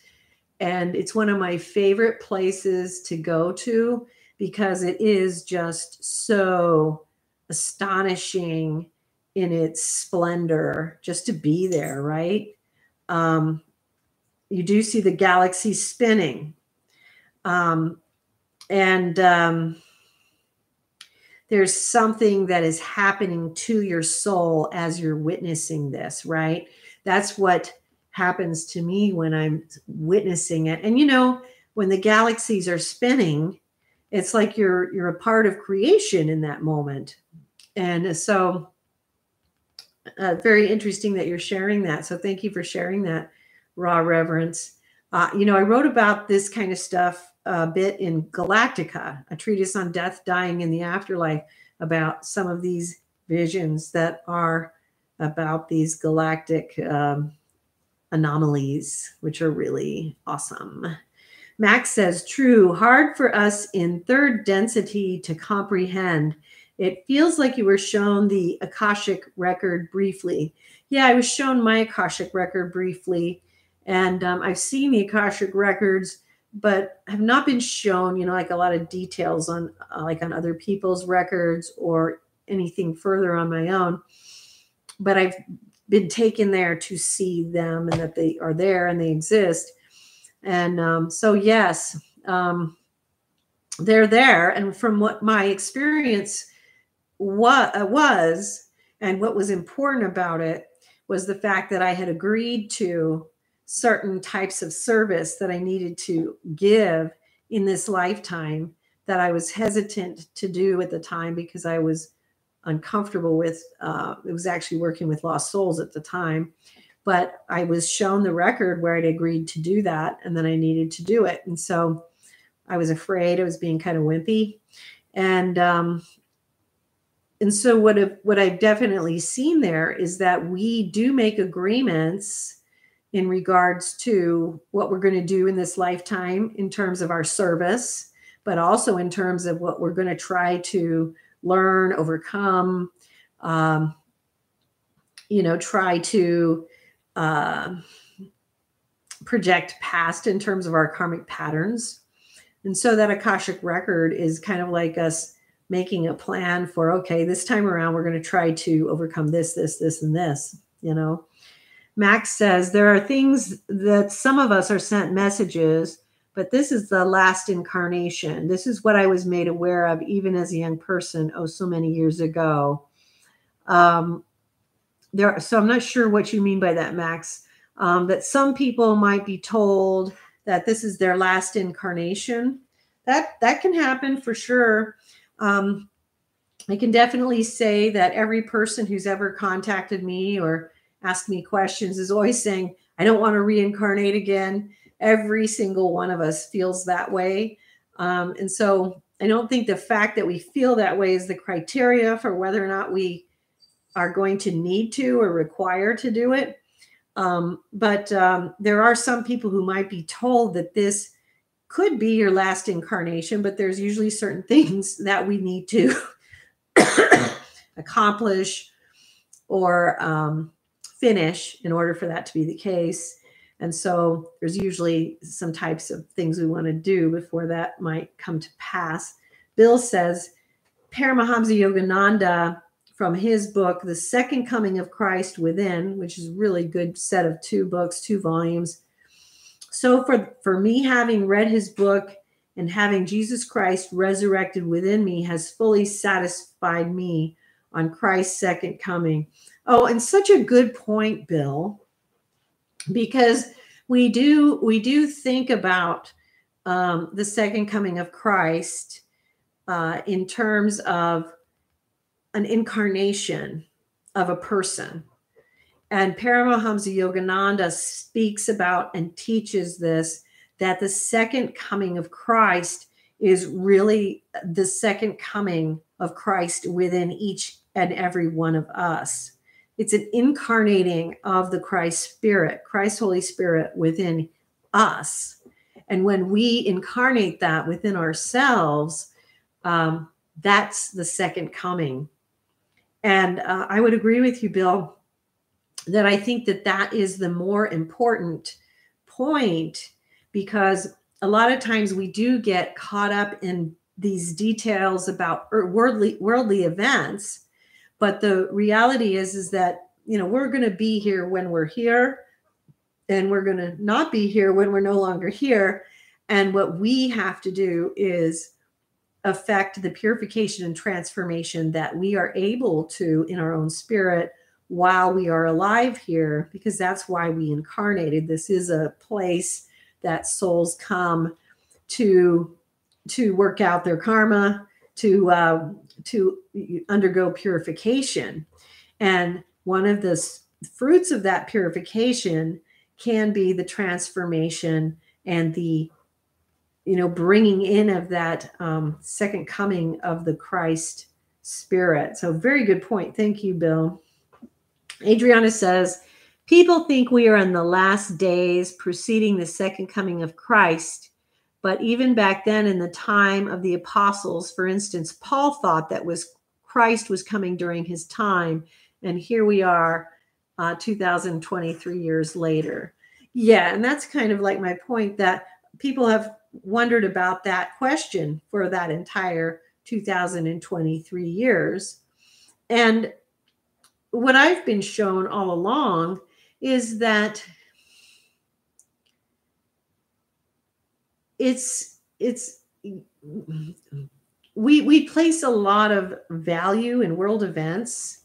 And it's one of my favorite places to go to because it is just so astonishing in its splendor just to be there, right? Um, you do see the galaxy spinning. Um, and um, there's something that is happening to your soul as you're witnessing this, right? That's what happens to me when I'm witnessing it. And you know, when the galaxies are spinning, it's like you're you're a part of creation in that moment. And so uh, very interesting that you're sharing that. So thank you for sharing that, raw reverence. Uh, you know, I wrote about this kind of stuff a bit in Galactica, a treatise on death, dying, in the afterlife, about some of these visions that are about these galactic um, anomalies, which are really awesome. Max says, true, hard for us in third density to comprehend. It feels like you were shown the Akashic record briefly. Yeah, I was shown my Akashic record briefly, and um, I've seen the Akashic records, but have not been shown, you know, like a lot of details on, uh, like on other people's records or anything further on my own. But I've been taken there to see them and that they are there and they exist. And um, so, yes, um, they're there. And from what my experience what uh, was and what was important about it was the fact that I had agreed to certain types of service that I needed to give in this lifetime that I was hesitant to do at the time because I was uncomfortable with. Uh, it was actually working with lost souls at the time, but I was shown the record where I'd agreed to do that, and then I needed to do it, and so I was afraid I was being kind of wimpy, and um, and so what have, what I've definitely seen there is that we do make agreements in regards to what we're going to do in this lifetime in terms of our service, but also in terms of what we're going to try to learn, overcome, um, you know, try to uh, project past in terms of our karmic patterns. And so that Akashic record is kind of like us making a plan for, okay, this time around, we're going to try to overcome this, this, this, and this, you know. Max says there are things that some of us are sent messages but this is the last incarnation. This is what I was made aware of even as a young person, oh, so many years ago. Um, there, are, so I'm not sure what you mean by that, Max. Um, that some people might be told that this is their last incarnation. That that can happen for sure. Um, I can definitely say that every person who's ever contacted me or asked me questions is always saying, "I don't want to reincarnate again." every single one of us feels that way. Um, and so I don't think the fact that we feel that way is the criteria for whether or not we are going to need to or require to do it. Um, but um, there are some people who might be told that this could be your last incarnation, but there's usually certain things that we need to accomplish or um, finish in order for that to be the case. And so there's usually some types of things we want to do before that might come to pass. Bill says Paramahansa Yogananda from his book, The Second Coming of Christ Within, which is a really good set of two books, two volumes. So for, for me, having read his book and having Jesus Christ resurrected within me has fully satisfied me on Christ's second coming. Oh, and such a good point, Bill because we do we do think about um, the second coming of Christ uh, in terms of an incarnation of a person. And Paramahansa Yogananda speaks about and teaches this that the second coming of Christ is really the second coming of Christ within each and every one of us. It's an incarnating of the Christ Spirit, Christ Holy Spirit within us. And when we incarnate that within ourselves, um, that's the second coming. And uh, I would agree with you, Bill, that I think that that is the more important point because a lot of times we do get caught up in these details about worldly worldly events but the reality is is that you know we're going to be here when we're here and we're going to not be here when we're no longer here. And what we have to do is affect the purification and transformation that we are able to in our own spirit while we are alive here because that's why we incarnated. This is a place that souls come to to work out their karma to uh, to undergo purification. And one of the fruits of that purification can be the transformation and the you know bringing in of that um, second coming of the christ spirit. So very good point. Thank you bill. Adriana says people think we are in the last days preceding the second coming of christ but even back then in the time of the apostles for instance paul thought that was christ was coming during his time and here we are uh, 2023 years later yeah and that's kind of like my point that people have wondered about that question for that entire 2023 years. And what I've been shown all along is that it's it's we we place a lot of value in world events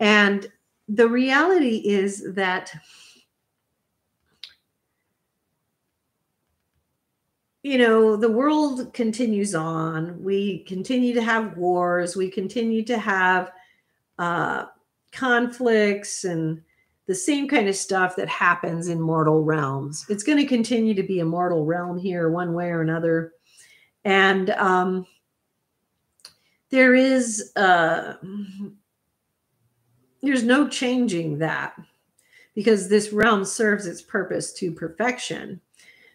and the reality is that you know, the world continues on. We continue to have wars. We continue to have uh, conflicts and the same kind of stuff that happens in mortal realms. It's going to continue to be a mortal realm here, one way or another. And um, there is, uh, there's no changing that because this realm serves its purpose to perfection.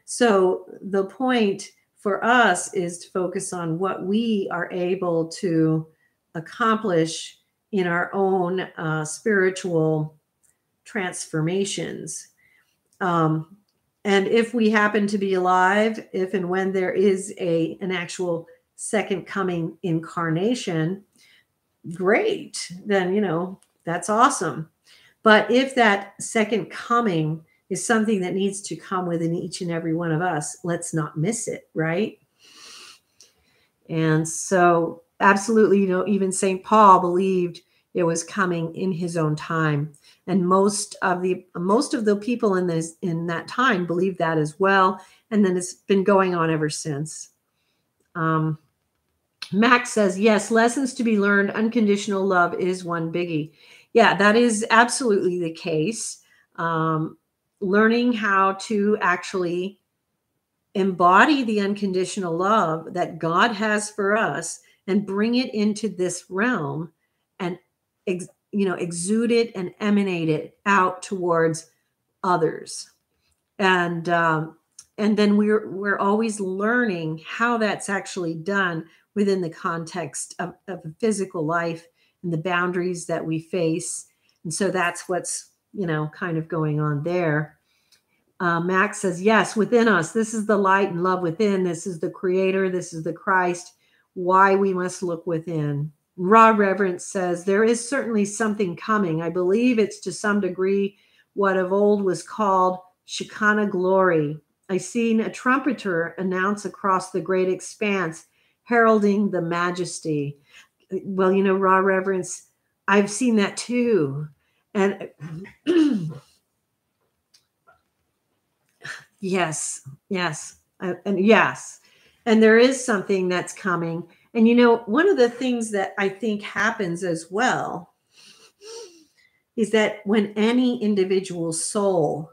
So the point for us is to focus on what we are able to accomplish in our own uh, spiritual transformations. Um, and if we happen to be alive, if and when there is a an actual second coming incarnation, great. Then you know that's awesome. But if that second coming is something that needs to come within each and every one of us. Let's not miss it, right? And so, absolutely, you know, even St. Paul believed it was coming in his own time. And most of the most of the people in this in that time believed that as well. And then it's been going on ever since. Um, Max says, yes, lessons to be learned. Unconditional love is one biggie. Yeah, that is absolutely the case. Um, learning how to actually embody the unconditional love that God has for us and bring it into this realm and you know exude it and emanate it out towards others and um, and then we're we're always learning how that's actually done within the context of, of physical life and the boundaries that we face and so that's what's you know, kind of going on there. Uh, Max says, Yes, within us. This is the light and love within. This is the creator. This is the Christ. Why we must look within. Raw Reverence says, There is certainly something coming. I believe it's to some degree what of old was called Shekinah glory. I seen a trumpeter announce across the great expanse, heralding the majesty. Well, you know, Raw Reverence, I've seen that too. And yes, yes, uh, and yes. And there is something that's coming. And you know, one of the things that I think happens as well is that when any individual soul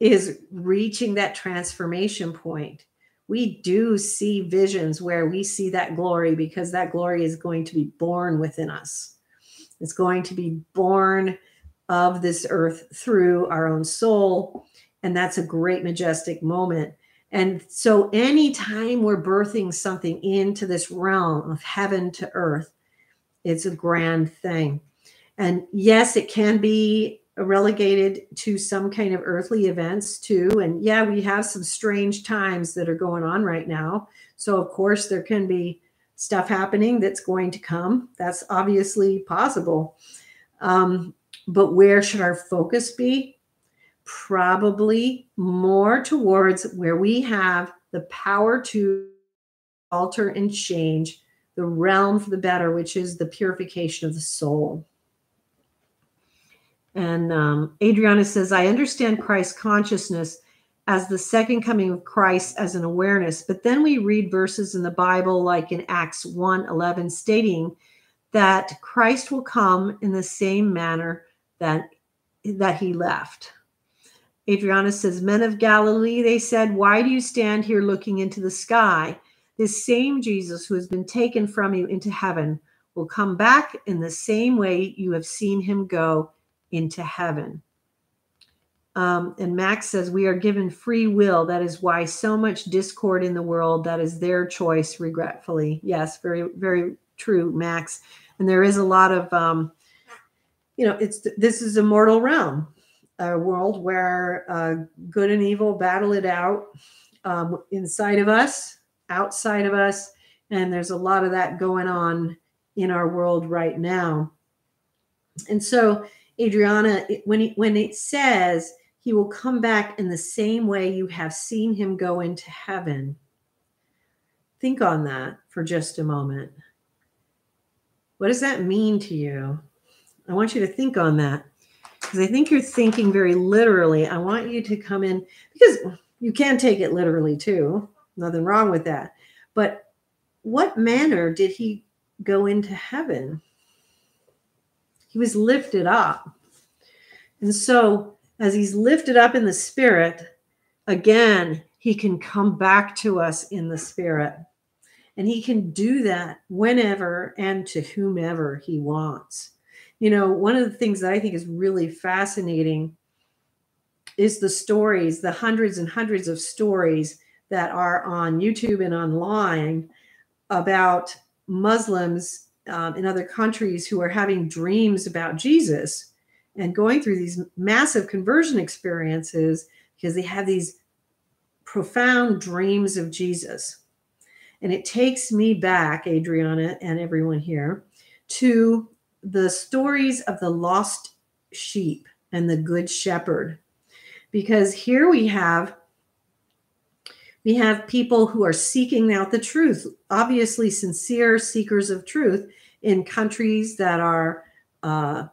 is reaching that transformation point, we do see visions where we see that glory because that glory is going to be born within us It's going to be born of this earth through our own soul. And that's a great, majestic moment. And so, anytime we're birthing something into this realm of heaven to earth, it's a grand thing. And yes, it can be relegated to some kind of earthly events too. And yeah, we have some strange times that are going on right now. So, of course, there can be stuff happening that's going to come. That's obviously possible. Um, but where should our focus be? Probably more towards where we have the power to alter and change the realm for the better, which is the purification of the soul. And um, Adriana says, I understand Christ consciousness as the second coming of Christ as an awareness. But then we read verses in the Bible, like in Acts 1 11, stating that Christ will come in the same manner that, that he left. Adriana says, Men of Galilee, they said, Why do you stand here looking into the sky? This same Jesus who has been taken from you into heaven will come back in the same way you have seen him go into heaven. Um, and Max says, We are given free will. That is why so much discord in the world. That is their choice, regretfully. Yes, very, very true, Max. And there is a lot of, um, you know, it's this is a mortal realm a world where uh, good and evil battle it out um, inside of us, outside of us, and there's a lot of that going on in our world right now. And so, Adriana, when he, when it says he will come back in the same way you have seen him go into heaven, think on that for just a moment. What does that mean to you? I want you to think on that because I think you're thinking very literally. I want you to come in because you can take it literally too. Nothing wrong with that. But what manner did he go into heaven? He was lifted up. And so, as he's lifted up in the spirit, again, he can come back to us in the spirit. And he can do that whenever and to whomever he wants you know, one of the things that I think is really fascinating is the stories, the hundreds and hundreds of stories that are on YouTube and online about Muslims um, in other countries who are having dreams about Jesus and going through these massive conversion experiences because they have these profound dreams of Jesus. And it takes me back, Adriana and everyone here, to the stories of the lost sheep and the good shepherd. Because here we have we have people who are seeking out the truth obviously sincere seekers of truth in countries that are uh,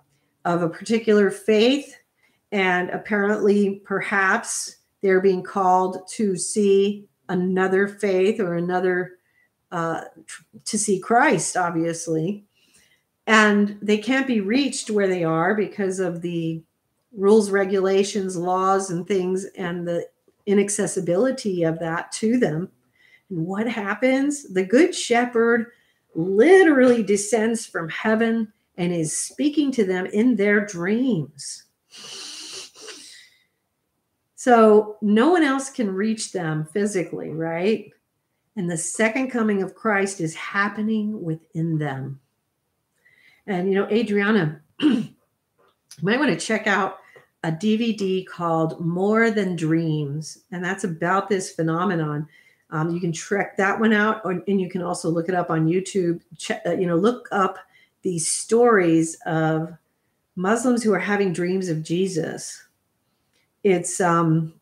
of a particular faith. And apparently perhaps they're being called to see another faith or another uh, to see christ obviously and they can't be reached where they are because of the rules regulations laws and things and the inaccessibility of that to them. And what happens? The good shepherd literally descends from heaven and is speaking to them in their dreams. So no one else can reach them physically right? And the second coming of christ is happening within them and, you know, Adriana, you might want to check out a DVD called More Than Dreams. And that's about this phenomenon. Um, you can check that one out, or, and you can also look it up on YouTube. Check, uh, you know, look up these stories of Muslims who are having dreams of Jesus. It's um,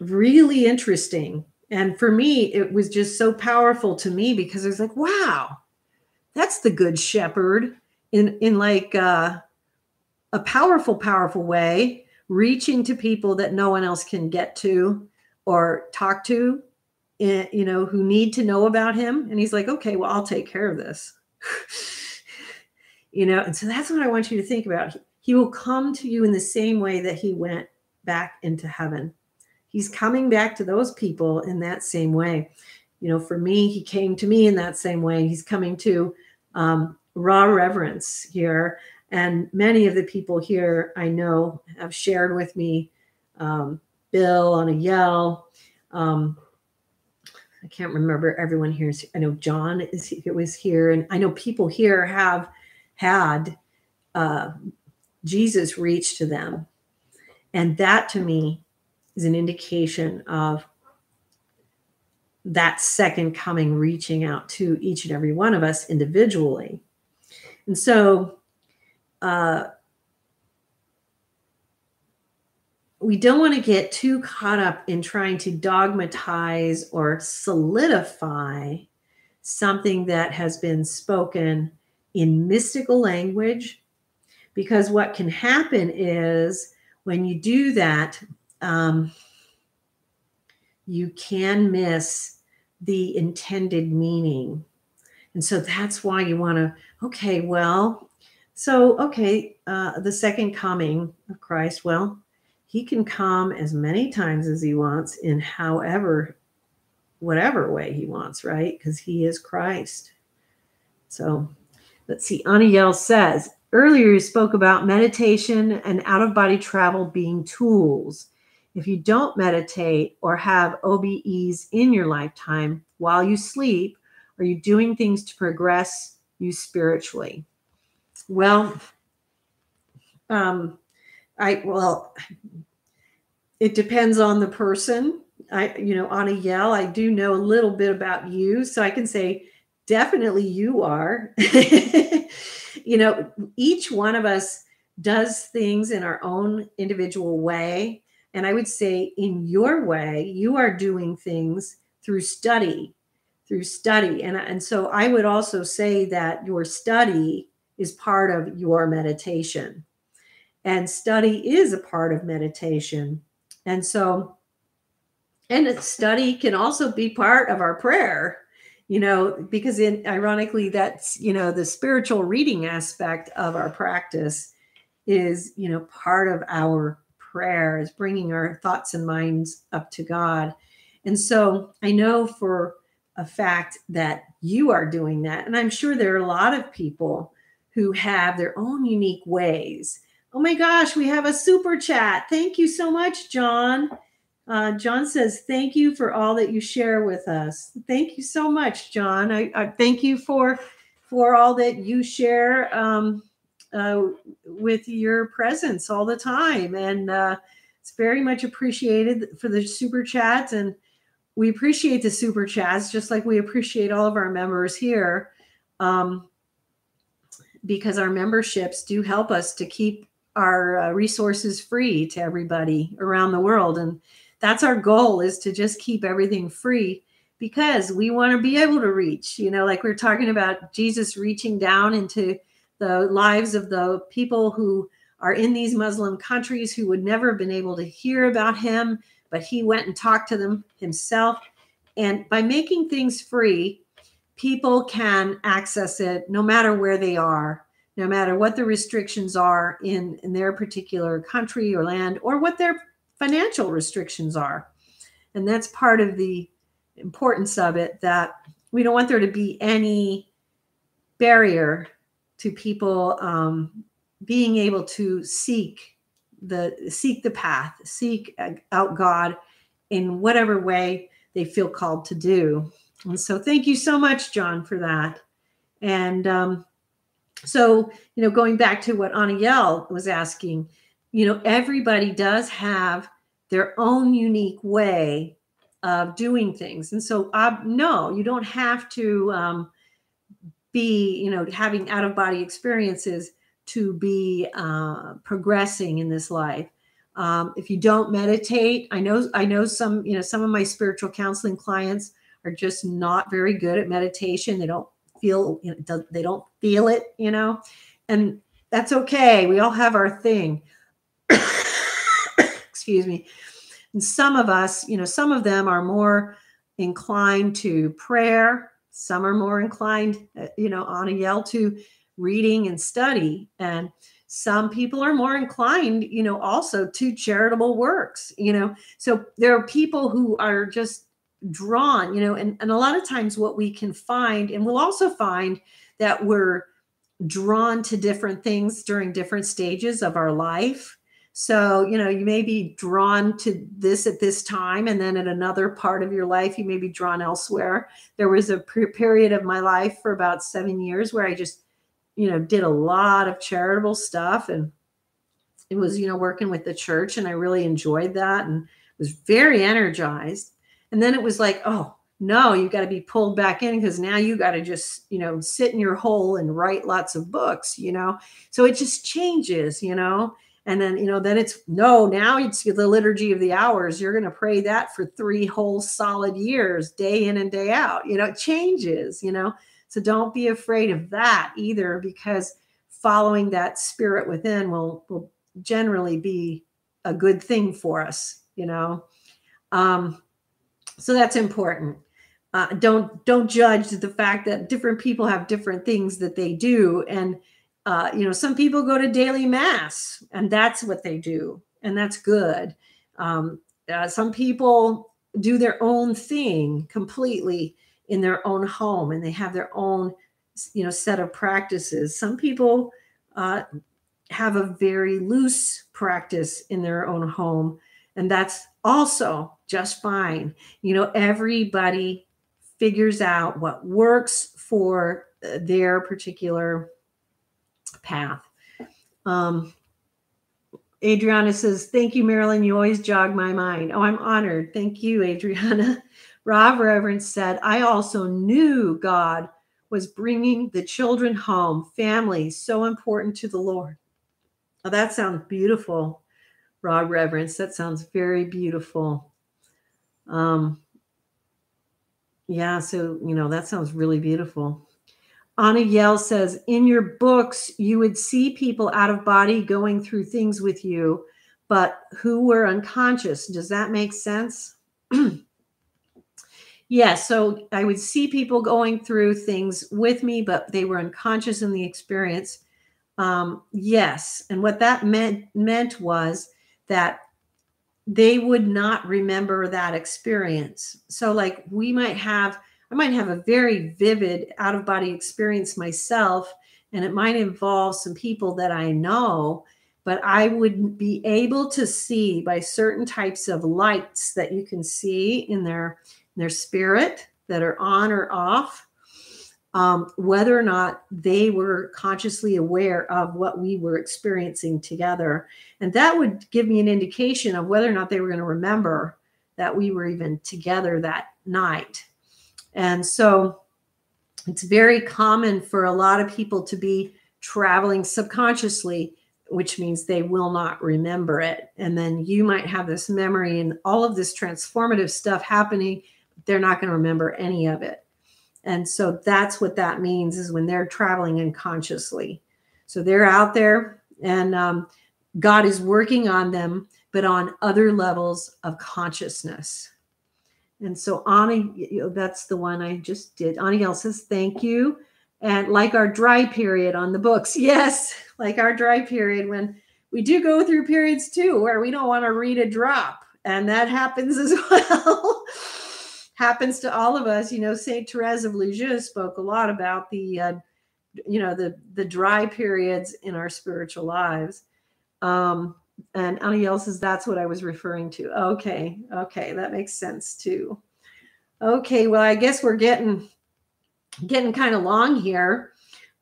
really interesting. And for me, it was just so powerful to me because I was like, wow, that's the good shepherd in in like uh, a powerful powerful way reaching to people that no one else can get to or talk to eh, you know who need to know about him. And he's like okay well i'll take care of this. You know and so that's what i want you to think about. He will come to you in the same way that he went back into heaven. He's coming back to those people in that same way. You know for me he came to me in that same way. He's coming to um, raw reverence here. And many of the people here I know have shared with me um, Bill Aniel. Um, I can't remember everyone here. I know John is it was here, and I know people here have had uh, Jesus reach to them, and that to me is an indication of that second coming reaching out to each and every one of us individually and so uh, we don't want to get too caught up in trying to dogmatize or solidify something that has been spoken in mystical language because what can happen is when you do that um, you can miss the intended meaning and so that's why you want to, okay, well, so, okay, uh, the second coming of Christ, well, he can come as many times as he wants in however whatever way he wants right? Because he is christ. So let's see aniel says earlier you spoke about meditation and out of body travel being tools. If you don't meditate or have obes in your lifetime while you sleep are you doing things to progress you spiritually well um I well, it depends on the person. I, you know, Aniel, I do know a little bit about you, so I can say definitely you are. you know, each one of us does things in our own individual way. And I would say, in your way, you are doing things through study, through study. And, and so I would also say that your study is part of your meditation. And study is a part of meditation. And so, and study can also be part of our prayer, you know, because in ironically, that's, you know, the spiritual reading aspect of our practice is, you know, part of our prayer is bringing our thoughts and minds up to God. And so I know for a fact that you are doing that. And I'm sure there are a lot of people who have their own unique ways Oh my gosh, we have a super chat. Thank you so much, John. Uh, John says, Thank you for all that you share with us. Thank you so much, John. I, I thank you for for all that you share um, uh, with your presence all the time. And uh, it's very much appreciated for the super chats. And we appreciate the super chats just like we appreciate all of our members here um, because our memberships do help us to keep our uh, resources free to everybody around the world. And that's our goal is to just keep everything free because we want to be able to reach you know like we are talking about jesus reaching down into the lives of the people who are in these muslim countries who would never have been able to hear about him but he went and talked to them himself and by making things free people can access it no matter where they are no matter what the restrictions are in, in their particular country or land or what their financial restrictions are. And that's part of the importance of it that we don't want there to be any barrier to people um, being able to seek the seek the path seek out god in whatever way they feel called to do. And so thank you so much john for that. And um, so you know going back to what aniel was asking you know everybody does have their own unique way of doing things. And so uh, no you don't have to um, be you know having out of body experiences to be uh, progressing in this life. Um, if you don't meditate i know i know some you know some of my spiritual counseling clients are just not very good at meditation. They don't feel you know, they don't feel it you know? And that's okay. We all have our thing. Excuse me. And some of us you know some of them are more inclined to prayer. Some are more inclined uh, you know Aniel to reading and study. And some people are more inclined you know also to charitable works you know. So there are people who are just drawn you know and, and a lot of times what we can find and we'll also find that we're drawn to different things during different stages of our life. So you know you may be drawn to this at this time and then at another part of your life you may be drawn elsewhere. There was a period of my life for about seven years where i just you know did a lot of charitable stuff and it was you know working with the church and i really enjoyed that and was very energized and then it was like, oh, no, you got to be pulled back in because now you got to just, you know, sit in your hole and write lots of books, you know? So it just changes, you know? And then, you know, then it's no, now it's the liturgy of the hours. You're going to pray that for three whole solid years, day in and day out. You know, it changes, you know? So don't be afraid of that either because following that spirit within will, will generally be a good thing for us, you know? Um, so that's important uh, don't don't judge the fact that different people have different things that they do and uh, you know some people go to daily mass and that's what they do and that's good. Um, uh, some people do their own thing completely in their own home, and they have their own, you know, set of practices. Some people uh, have a very loose practice in their own home, and that's also just fine. You know, everybody figures out what works for uh, their particular path. Um, Adriana says, Thank you, Marilynn. You always jog my mind. Oh, I'm honored. Thank you, Adriana. Rob Reverence said, I also knew God was bringing the children home, family, so important to the Lord. Oh, that sounds beautiful, Rob Reverence. That sounds very beautiful. Um, yeah, so, you know, that sounds really beautiful. Aniel says, in your books, you would see people out of body going through things with you, but who were unconscious. Does that make sense? yeah, so I would see people going through things with me, but they were unconscious in the experience. Um, yes, and what that meant meant was that they would not remember that experience. So, like, we might have I might have a very vivid out of body experience myself, and it might involve some people that I know, but I would be able to see by certain types of lights that you can see in their their spirit that are on or off. Um, whether or not they were consciously aware of what we were experiencing together. And that would give me an indication of whether or not they were going to remember that we were even together that night. And so it's very common for a lot of people to be traveling subconsciously, which means they will not remember it. And then you might have this memory and all of this transformative stuff happening, they're not going to remember any of it. And so that's what that means is when they're traveling unconsciously. So they're out there and um, God is working on them, but on other levels of consciousness. And so know, that's the one I just did. Ani says, thank you. And like our dry period on the books. Yes, like our dry period when we do go through periods too where we don't want to read a drop. And that happens as well. Happens to all of us. You know, Saint Therese of Lisieux spoke a lot about the, uh, you know, the the dry periods in our spiritual lives. Um, and Aniel says that's what I was referring to. Okay, okay, that makes sense too. Okay, well, I guess we're getting getting kind of long here.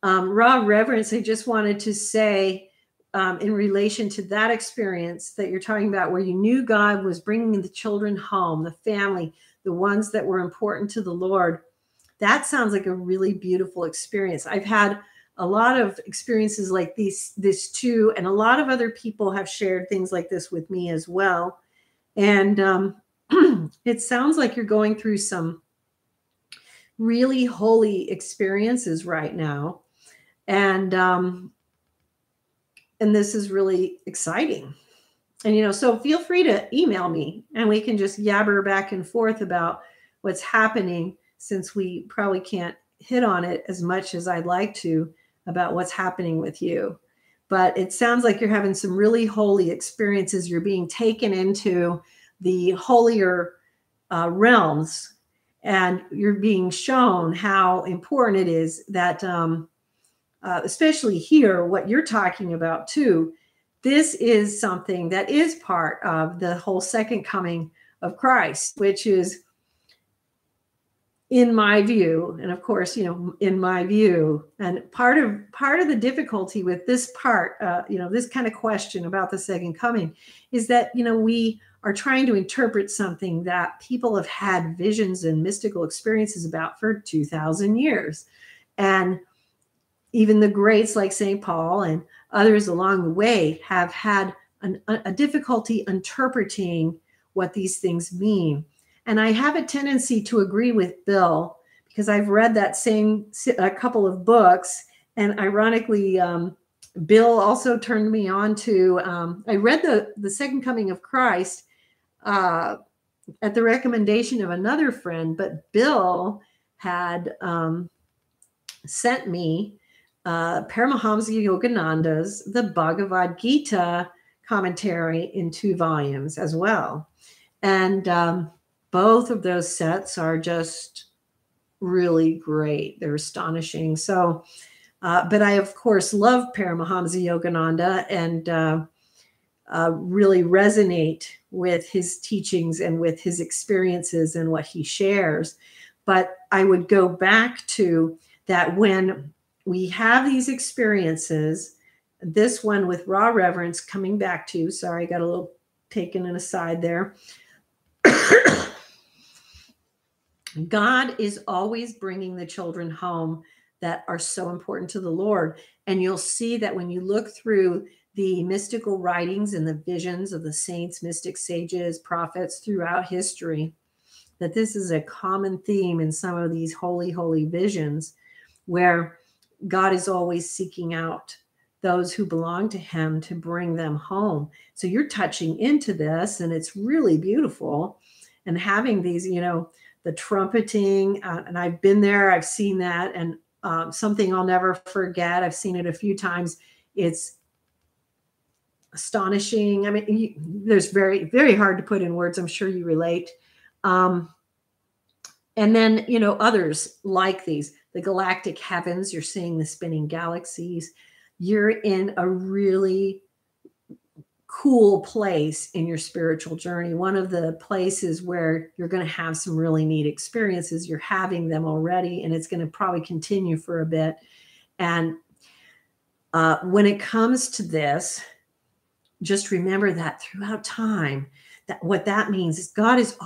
Um, Raw Reverence, I just wanted to say um, in relation to that experience that you're talking about, where you knew God was bringing the children home, the family, the ones that were important to the Lord. That sounds like a really beautiful experience. I've had a lot of experiences like these this too and a lot of other people have shared things like this with me as well and um, it sounds like you're going through some really holy experiences right now and um, and this is really exciting and you know so feel free to email me and we can just yabber back and forth about what's happening since we probably can't hit on it as much as i'd like to about what's happening with you. But it sounds like you're having some really holy experiences. You're being taken into the holier uh, realms, and you're being shown how important it is that, um, uh, especially here, what you're talking about too. This is something that is part of the whole second coming of Christ, which is in my view and of course you know in my view and part of part of the difficulty with this part uh, you know this kind of question about the second coming is that you know we are trying to interpret something that people have had visions and mystical experiences about for 2000 years. And even the greats like st paul and others along the way have had an, a difficulty interpreting what these things mean and I have a tendency to agree with Bill because I've read that same a couple of books. And ironically, um, Bill also turned me on to. Um, I read the the Second Coming of Christ uh, at the recommendation of another friend, but Bill had um, sent me uh, Paramahansa Yogananda's The Bhagavad Gita commentary in two volumes as well. And um, both of those sets are just really great. They're astonishing. So, uh, but I, of course, love Paramahansa Yogananda and uh, uh, really resonate with his teachings and with his experiences and what he shares. But I would go back to that when we have these experiences, this one with raw reverence coming back to, sorry, I got a little taken an aside there. God is always bringing the children home that are so important to the Lord. And you'll see that when you look through the mystical writings and the visions of the saints, mystic sages, prophets throughout history, that this is a common theme in some of these holy, holy visions where God is always seeking out those who belong to Him to bring them home. So you're touching into this, and it's really beautiful. And having these, you know, the trumpeting, uh, and I've been there, I've seen that, and um, something I'll never forget. I've seen it a few times. It's astonishing. I mean, you, there's very, very hard to put in words. I'm sure you relate. Um, and then, you know, others like these, the galactic heavens, you're seeing the spinning galaxies. You're in a really cool place in your spiritual journey. One of the places where you're going to have some really neat experiences, you're having them already, and it's going to probably continue for a bit. And uh, when it comes to this, just remember that throughout time, that what that means is God is